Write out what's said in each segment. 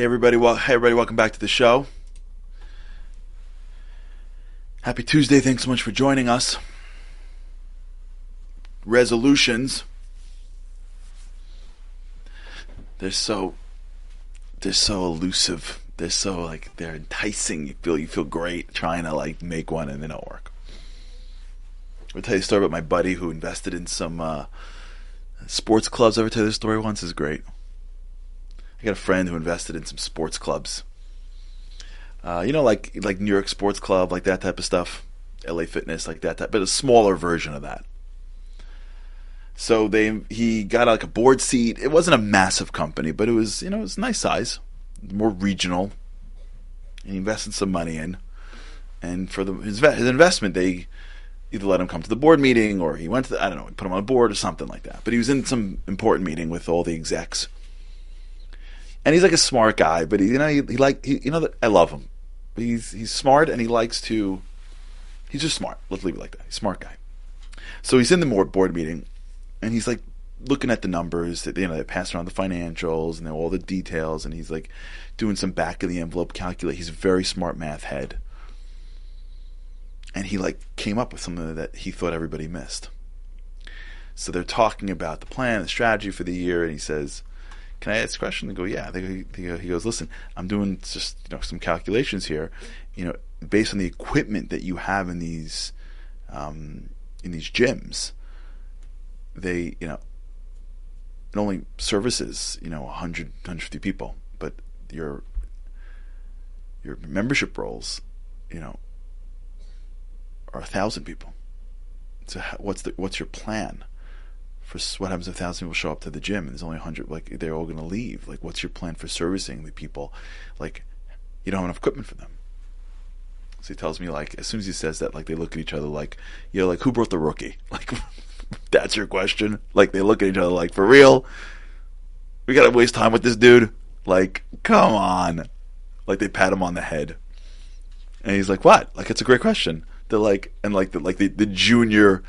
Hey everybody, well, hey everybody, welcome back to the show. Happy Tuesday. Thanks so much for joining us. Resolutions. They're so they're so elusive. They're so like they're enticing. You feel you feel great trying to like make one and they don't work. I'll tell you a story about my buddy who invested in some uh, sports clubs. I ever tell you this story once? is great. I got a friend who invested in some sports clubs. Uh, you know, like like New York Sports Club, like that type of stuff. LA Fitness, like that type, but a smaller version of that. So they he got like a board seat. It wasn't a massive company, but it was you know it was nice size, more regional. And he invested some money in, and for the his, his investment, they either let him come to the board meeting or he went to the, I don't know, put him on a board or something like that. But he was in some important meeting with all the execs and he's like a smart guy, but he, you know, he, he like, he, you know, I love him. But he's he's smart and he likes to. He's just smart. Let's leave it like that. He's smart guy. So he's in the board meeting, and he's like looking at the numbers. That you know, they pass around the financials and all the details, and he's like doing some back of the envelope calculate. He's a very smart math head, and he like came up with something that he thought everybody missed. So they're talking about the plan, the strategy for the year, and he says, can I ask a question? They go, yeah. They, they, he goes, listen, I'm doing just you know some calculations here, you know, based on the equipment that you have in these um, in these gyms. They, you know, it only services you know 100 150 people, but your your membership rolls, you know, are a thousand people. So what's the what's your plan? For what happens if a thousand people show up to the gym and there's only hundred like they're all going to leave? Like what's your plan for servicing the people? Like you don't have enough equipment for them. So he tells me like as soon as he says that like they look at each other like you know like who brought the rookie? Like that's your question? Like they look at each other like for real? We gotta waste time with this dude? Like come on. Like they pat him on the head. And he's like what? Like it's a great question. They're like and like the like the, the junior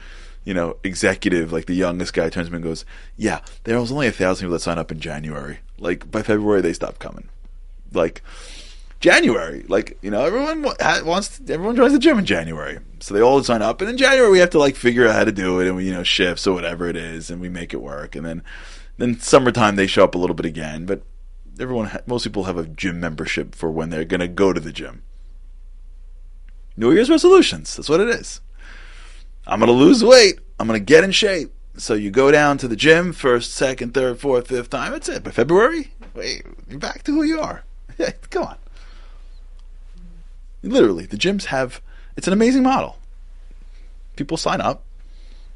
you know, executive, like the youngest guy, turns to me and goes, "Yeah, there was only a thousand people that signed up in January. Like by February, they stopped coming. Like January, like you know, everyone wants, everyone joins the gym in January, so they all sign up, and in January we have to like figure out how to do it, and we you know shifts or whatever it is, and we make it work, and then then summertime they show up a little bit again, but everyone, most people have a gym membership for when they're gonna go to the gym. New Year's resolutions. That's what it is. I'm going to lose weight. I'm going to get in shape. So you go down to the gym first, second, third, fourth, fifth time. That's it. By February, wait, you're back to who you are. Come on. Literally, the gyms have. It's an amazing model. People sign up,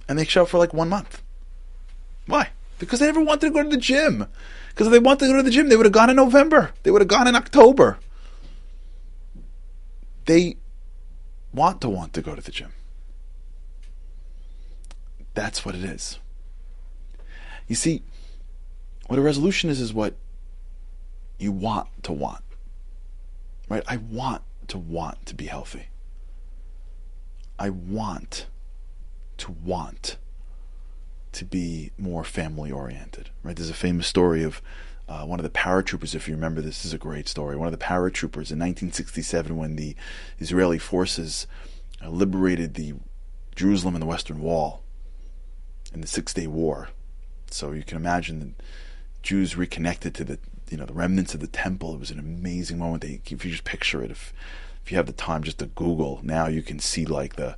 and they show up for like one month. Why? Because they never wanted to go to the gym. Because if they wanted to go to the gym, they would have gone in November. They would have gone in October. They want to want to go to the gym. That's what it is. You see, what a resolution is is what you want to want. Right? I want to want to be healthy. I want to want to be more family oriented. Right? There's a famous story of uh, one of the paratroopers, if you remember, this is a great story. One of the paratroopers in 1967, when the Israeli forces uh, liberated the Jerusalem and the Western Wall, in the Six Day War. So you can imagine the Jews reconnected to the you know the remnants of the temple. It was an amazing moment. They, if you just picture it, if if you have the time just to Google now, you can see like the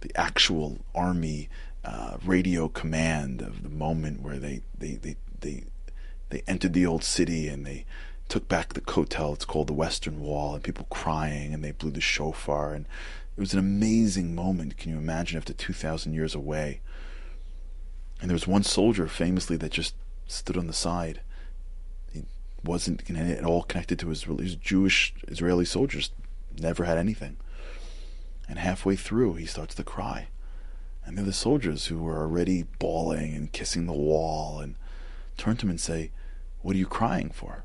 the actual army uh, radio command of the moment where they they they they they entered the old city and they took back the kotel. It's called the Western Wall, and people crying, and they blew the shofar, and it was an amazing moment. Can you imagine after two thousand years away? And there was one soldier famously that just stood on the side. He wasn't at all connected to his, Jewish Israeli soldiers, never had anything. And halfway through, he starts to cry. And they're the soldiers who were already bawling and kissing the wall and turn to him and say, What are you crying for?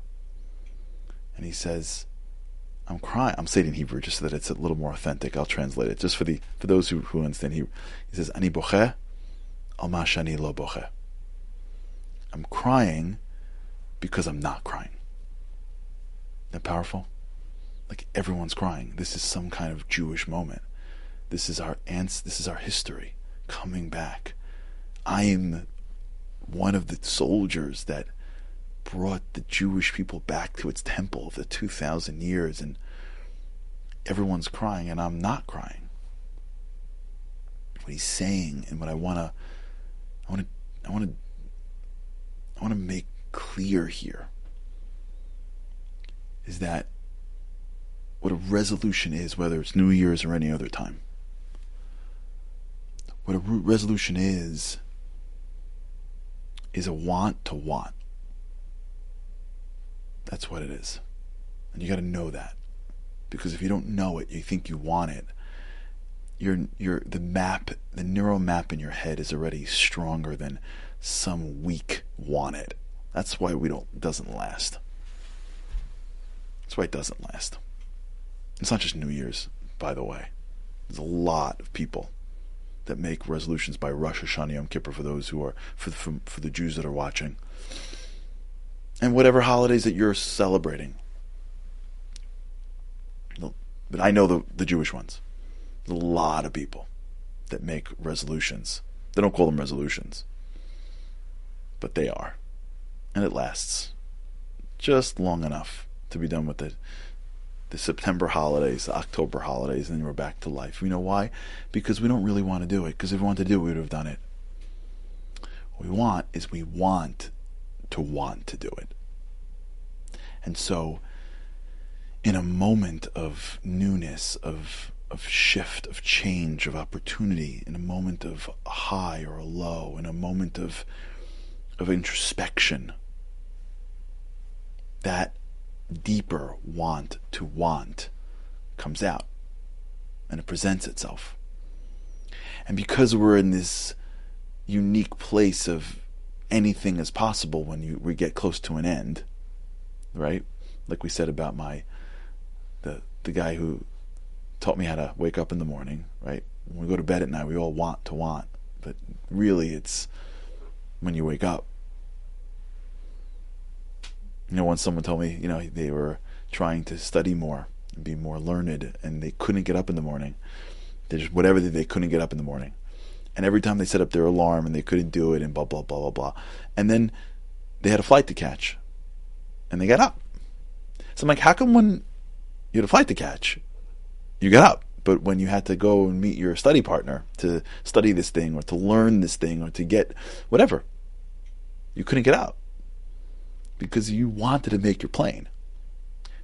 And he says, I'm crying. I'm saying in Hebrew just so that it's a little more authentic. I'll translate it just for the for those who, who understand Hebrew. He says, Ani bocheh Almashani lo boche. I'm crying because I'm not crying. that powerful? Like everyone's crying. This is some kind of Jewish moment. This is our ants. This is our history coming back. I am one of the soldiers that brought the Jewish people back to its temple of the 2,000 years, and everyone's crying, and I'm not crying. What he's saying, and what I wanna, I wanna, I wanna, I wanna make clear here is that what a resolution is, whether it's New Year's or any other time. What a root resolution is, is a want to want. That's what it is. And you got to know that. Because if you don't know it, you think you want it. Your your the map, the neural map in your head is already stronger than some weak want it. That's why we don't doesn't last. That's why it doesn't last. It's not just New Year's, by the way. There's a lot of people that make resolutions by Rosh Hashanah Yom Kippur for those who are for for, for the Jews that are watching and whatever holidays that you're celebrating. But I know the, the Jewish ones. A lot of people that make resolutions. They don't call them resolutions, but they are. And it lasts just long enough to be done with it. The September holidays, the October holidays, and then we're back to life. You know why? Because we don't really want to do it. Because if we wanted to do it, we would have done it. What we want is we want to want to do it. And so, in a moment of newness, of of shift, of change, of opportunity, in a moment of a high or a low, in a moment of of introspection, that deeper want to want comes out and it presents itself. And because we're in this unique place of anything is possible when you we get close to an end, right? Like we said about my the the guy who taught me how to wake up in the morning, right? When we go to bed at night, we all want to want, but really it's when you wake up. You know, once someone told me, you know, they were trying to study more and be more learned, and they couldn't get up in the morning. They just whatever they, couldn't get up in the morning, and every time they set up their alarm and they couldn't do it, and blah blah blah blah blah, and then they had a flight to catch, and they got up. So I'm like, how come when you had a flight to catch, you got up? But when you had to go and meet your study partner to study this thing or to learn this thing or to get whatever, you couldn't get out because you wanted to make your plane.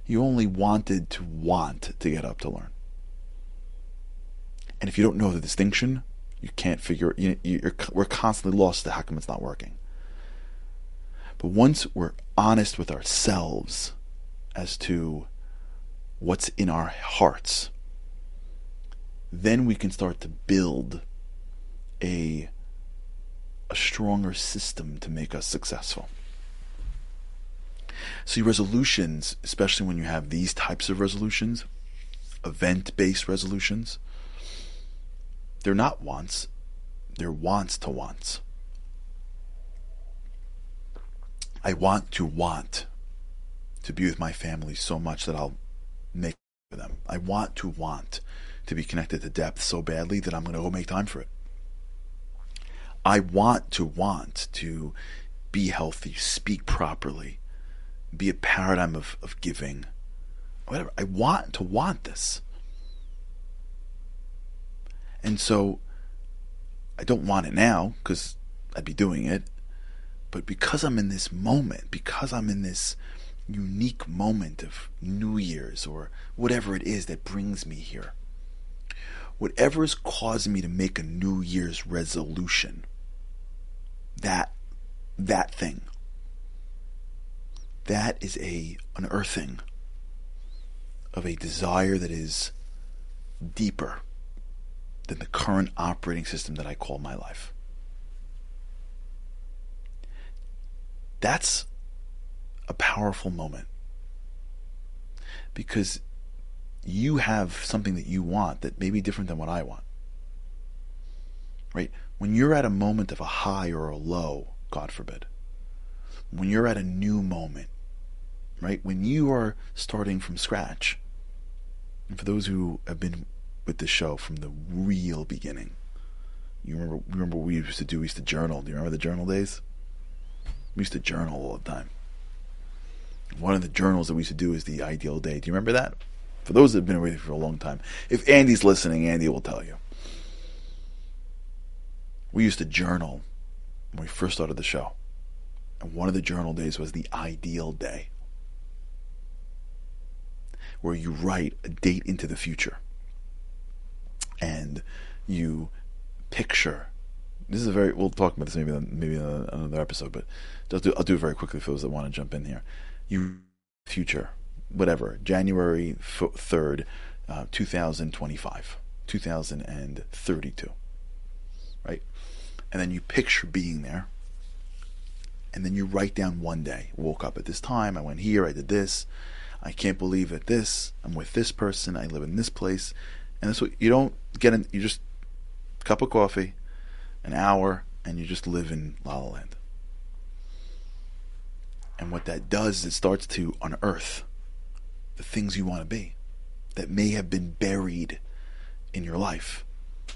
You only wanted to want to get up to learn. And if you don't know the distinction, you can't figure. You, you're, we're constantly lost to how come it's not working. But once we're honest with ourselves as to what's in our hearts, then we can start to build a a stronger system to make us successful. See, resolutions, especially when you have these types of resolutions, event based resolutions, they're not wants, they're wants to wants. I want to want to be with my family so much that I'll make for them. I want to want to be connected to depth so badly that I'm going to go make time for it. I want to want to be healthy, speak properly, be a paradigm of, of giving, whatever. I want to want this. And so I don't want it now because I'd be doing it. But because I'm in this moment, because I'm in this unique moment of New Year's or whatever it is that brings me here, whatever is causing me to make a New Year's resolution, that that thing, that is a unearthing of a desire that is deeper than the current operating system that I call my life. That's a powerful moment because you have something that you want that may be different than what I want. Right? When you're at a moment of a high or a low, God forbid, when you're at a new moment, right? When you are starting from scratch, and for those who have been with the show from the real beginning, you remember remember what we used to do? We used to journal. Do you remember the journal days? We used to journal all the time. One of the journals that we used to do is the ideal day. Do you remember that? For those that have been with for a long time, if Andy's listening, Andy will tell you. We used to journal when we first started the show. And one of the journal days was the ideal day, where you write a date into the future and you picture. This is a very. We'll talk about this maybe maybe in another episode, but I'll do, I'll do it very quickly for those that want to jump in here. You future, whatever, January third, uh, two thousand twenty-five, two thousand and thirty-two, right? And then you picture being there, and then you write down one day. Woke up at this time. I went here. I did this. I can't believe that this. I'm with this person. I live in this place, and that's what you don't get. In, you just cup of coffee, an hour, and you just live in La La Land. And what that does is it starts to unearth the things you want to be that may have been buried in your life.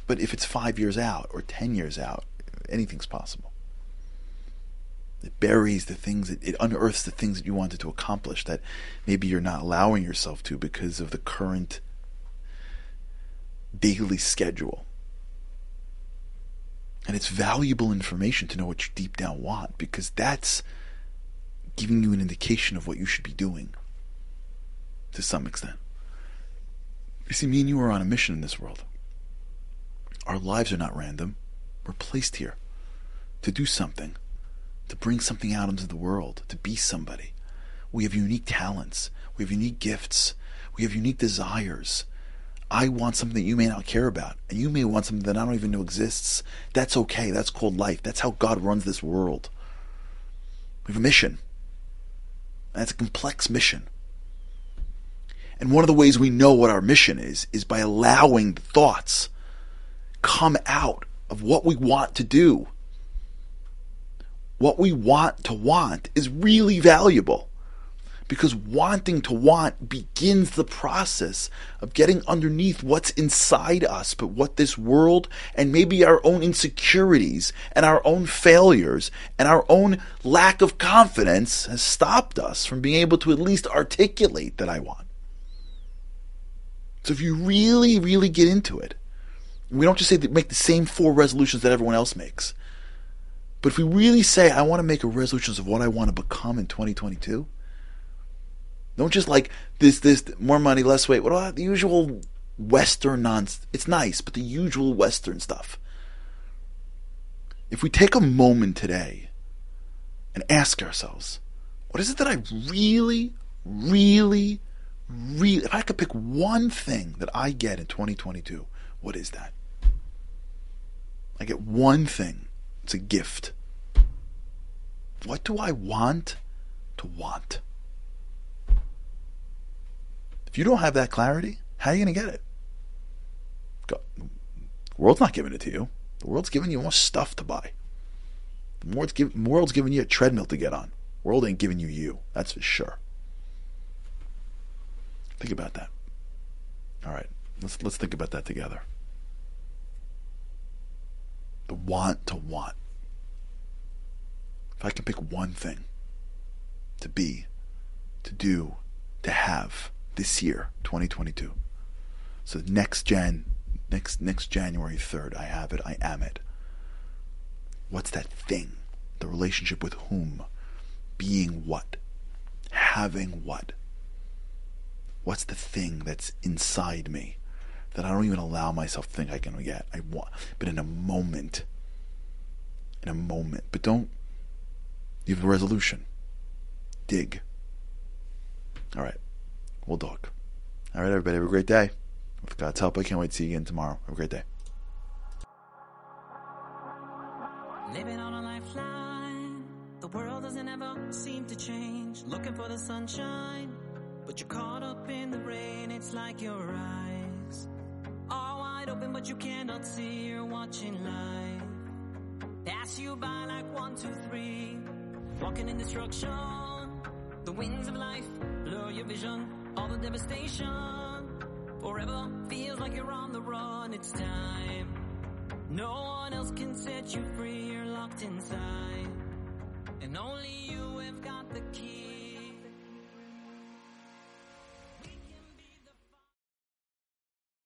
But if it's five years out or ten years out, anything's possible. It buries the things, that, it unearths the things that you wanted to accomplish that maybe you're not allowing yourself to because of the current daily schedule. And it's valuable information to know what you deep down want because that's giving you an indication of what you should be doing to some extent. You see, me and you are on a mission in this world. Our lives are not random. We're placed here to do something, to bring something out into the world, to be somebody. We have unique talents. We have unique gifts. We have unique desires. I want something that you may not care about, and you may want something that I don't even know exists. That's okay. That's called life. That's how God runs this world. We have a mission. And it's a complex mission. And one of the ways we know what our mission is is by allowing the thoughts come out of what we want to do. What we want to want is really valuable because wanting to want begins the process of getting underneath what's inside us, but what this world and maybe our own insecurities and our own failures and our own lack of confidence has stopped us from being able to at least articulate that I want. So if you really, really get into it, we don't just say make the same four resolutions that everyone else makes. But if we really say, I want to make a resolution of what I want to become in 2022, don't just like this, this, more money, less weight. What about the usual Western nonsense? It's nice, but the usual Western stuff. If we take a moment today and ask ourselves, what is it that I really, really, really, if I could pick one thing that I get in 2022, what is that? I get one thing. It's a gift. What do I want to want? If you don't have that clarity, how are you going to get it? The world's not giving it to you. The world's giving you more stuff to buy. The world's, give, the world's giving you a treadmill to get on. The world ain't giving you you. That's for sure. Think about that. All right, let's let's think about that together. The want to want. If I can pick one thing to be, to do, to have, this year, 2022. So next Jan, next next January 3rd, I have it. I am it. What's that thing? The relationship with whom? Being what? Having what? What's the thing that's inside me that I don't even allow myself to think I can get? I want, but in a moment, in a moment. But don't. You have a resolution. Dig. All right. We'll talk. All right, everybody. Have a great day. With God's help, I can't wait to see you again tomorrow. Have a great day. Living on a lifeline. The world doesn't ever seem to change. Looking for the sunshine. But you're caught up in the rain, it's like your eyes are wide open, but you cannot see. You're watching life pass you by like one, two, three. Walking in destruction, the winds of life blur your vision. All the devastation forever feels like you're on the run. It's time. No one else can set you free. You're locked inside, and only you have got the key.